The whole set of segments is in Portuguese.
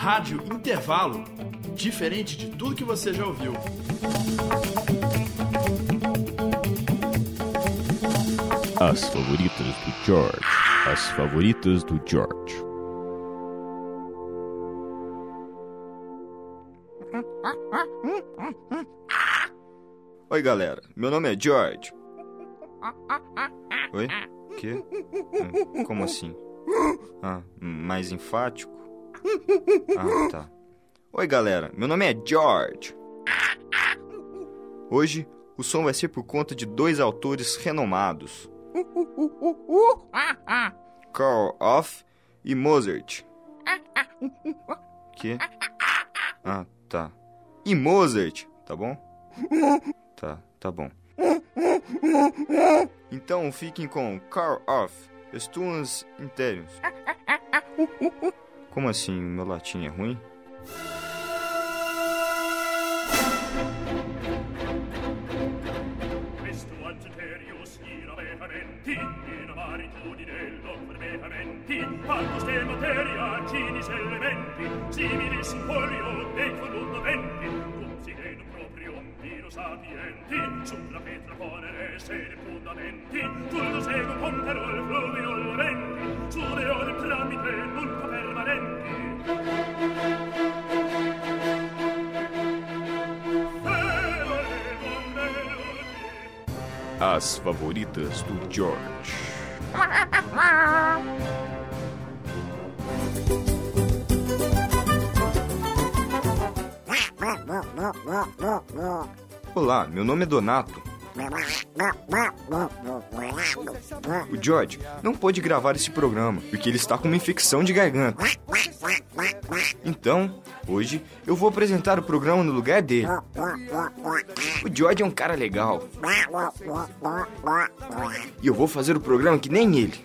Rádio Intervalo, diferente de tudo que você já ouviu. As favoritas do George. As favoritas do George. Oi, galera. Meu nome é George. Oi? Que? Hum, Como assim? Ah, mais enfático? Ah, tá. Oi, galera. Meu nome é George. Hoje, o som vai ser por conta de dois autores renomados: Karl Off e Mozart. Que? Ah, tá. E Mozart, tá bom? Tá, tá bom. Então fiquem com Carl Off, Stuns Interiors. Como assim? Meu latim é ruim? Questo Angeterius As favoritas do George. Olá, meu nome é Donato. O George não pôde gravar esse programa porque ele está com uma infecção de garganta. Então, hoje eu vou apresentar o programa no lugar dele. O George é um cara legal e eu vou fazer o programa que nem ele.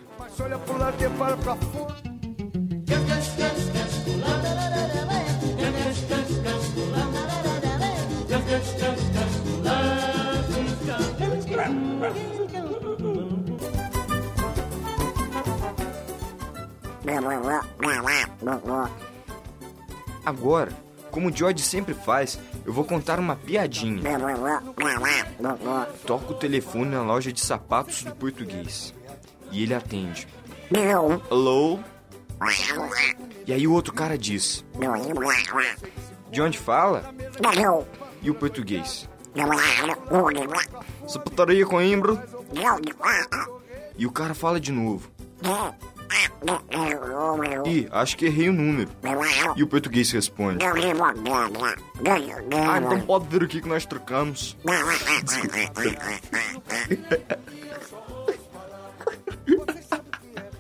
Agora, como o George sempre faz, eu vou contar uma piadinha. Toca o telefone na loja de sapatos do português. E ele atende. Hello? E aí o outro cara diz: De onde fala? E o português? Sapataria Coimbra? E o cara fala de novo. Ih, acho que errei o número. E o português responde: Ah, então pode vir aqui que nós trocamos.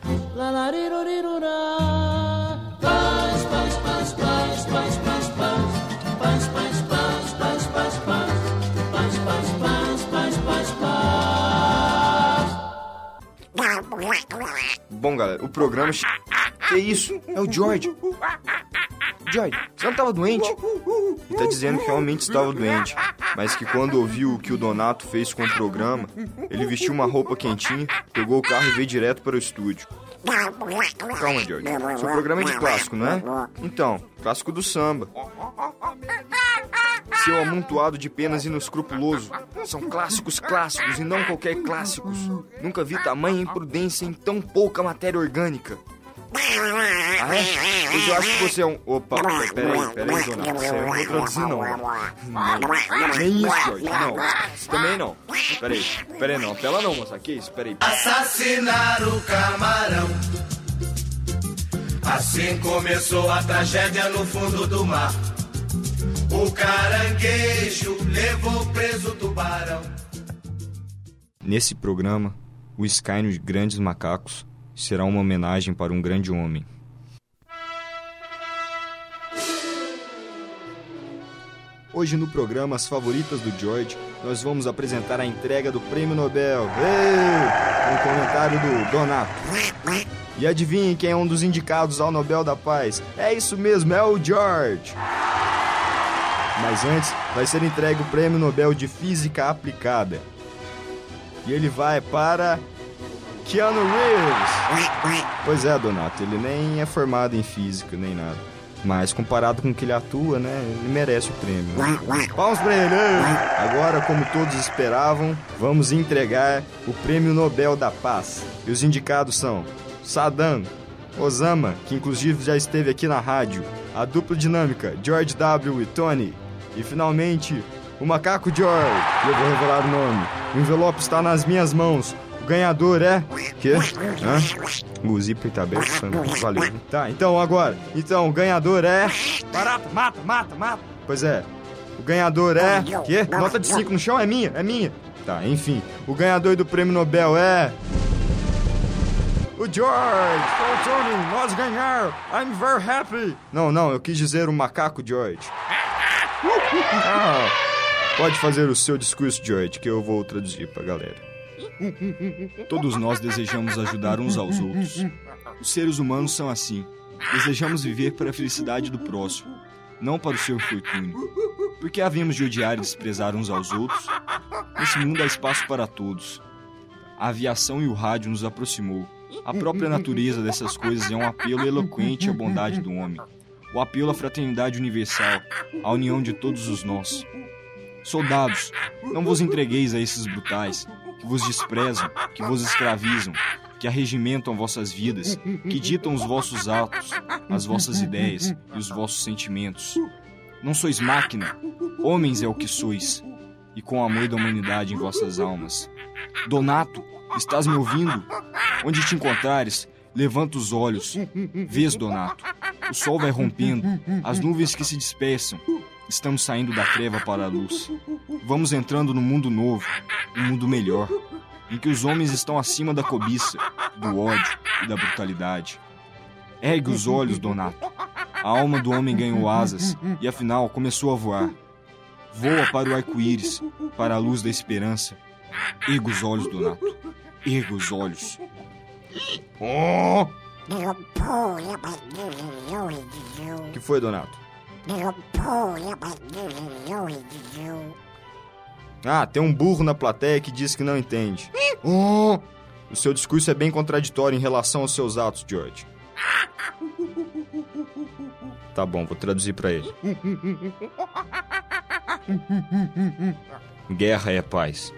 Bom, o programa. Que isso? É o George. George, você não estava doente? Ele tá dizendo que realmente estava doente, mas que quando ouviu o que o Donato fez com o programa, ele vestiu uma roupa quentinha, pegou o carro e veio direto para o estúdio. Calma, George. Seu programa é de clássico, não é? Então, clássico do samba. Seu amontoado de penas inescrupuloso. São clássicos clássicos e não qualquer clássicos. Nunca vi tamanha imprudência em tão pouca matéria orgânica. Ah, é? Pois eu acho que você é um. Opa, peraí, peraí, Donato. Você não vou traduzir, não. não. Nem isso, George. Não. Também não. Peraí, peraí, não. Apela não, moça. Que isso? Peraí. assassinar o camarão. Assim começou a tragédia no fundo do mar. O caranguejo levou preso o tubarão. Nesse programa, o Sky nos Grandes Macacos será uma homenagem para um grande homem. Hoje no programa As Favoritas do George, nós vamos apresentar a entrega do Prêmio Nobel. Ei! Um comentário do Donato. E adivinhem quem é um dos indicados ao Nobel da Paz? É isso mesmo, é o George. Mas antes, vai ser entregue o Prêmio Nobel de Física Aplicada. E ele vai para Keanu Reeves. Pois é, Donato, ele nem é formado em física nem nada. Mas comparado com o que ele atua, né, ele merece o prêmio. Palmas pra ele! Agora, como todos esperavam, vamos entregar o Prêmio Nobel da Paz. E os indicados são Saddam, Osama, que inclusive já esteve aqui na rádio, a dupla dinâmica George W. e Tony, e finalmente o Macaco George. Eu vou revelar o nome. O envelope está nas minhas mãos. O ganhador é. Quê? Hã? O zíper tá aberto. Valeu. Tá, então agora. Então, o ganhador é. Barata, mata, mata, mata. Pois é. O ganhador é. Quê? Nota de 5 no chão é minha, é minha. Tá, enfim. O ganhador do prêmio Nobel é. O George! Oh, Tony, nós ganhar! I'm very happy! Não, não, eu quis dizer o macaco George. Ah, pode fazer o seu discurso, George, que eu vou traduzir pra galera. Todos nós desejamos ajudar uns aos outros. Os seres humanos são assim. Desejamos viver para a felicidade do próximo, não para o seu infortúnio. Por que havíamos de odiar e desprezar uns aos outros? Nesse mundo há espaço para todos. A aviação e o rádio nos aproximou. A própria natureza dessas coisas é um apelo eloquente à bondade do homem. O apelo à fraternidade universal, à união de todos os nós. Soldados, não vos entregueis a esses brutais, que vos desprezam, que vos escravizam, que arregimentam vossas vidas, que ditam os vossos atos, as vossas ideias e os vossos sentimentos. Não sois máquina, homens é o que sois, e com o amor da humanidade em vossas almas. Donato, estás me ouvindo? Onde te encontrares, levanta os olhos. Vês, Donato, o sol vai rompendo, as nuvens que se dispersam. Estamos saindo da treva para a luz. Vamos entrando no mundo novo, um mundo melhor, em que os homens estão acima da cobiça, do ódio e da brutalidade. Ergue os olhos, Donato. A alma do homem ganhou asas e afinal começou a voar. Voa para o arco-íris, para a luz da esperança. Erga os olhos, Donato. Erga os olhos. Oh! que foi, Donato? Ah, tem um burro na plateia que diz que não entende. Oh! O seu discurso é bem contraditório em relação aos seus atos, George. Tá bom, vou traduzir pra ele. Guerra é paz.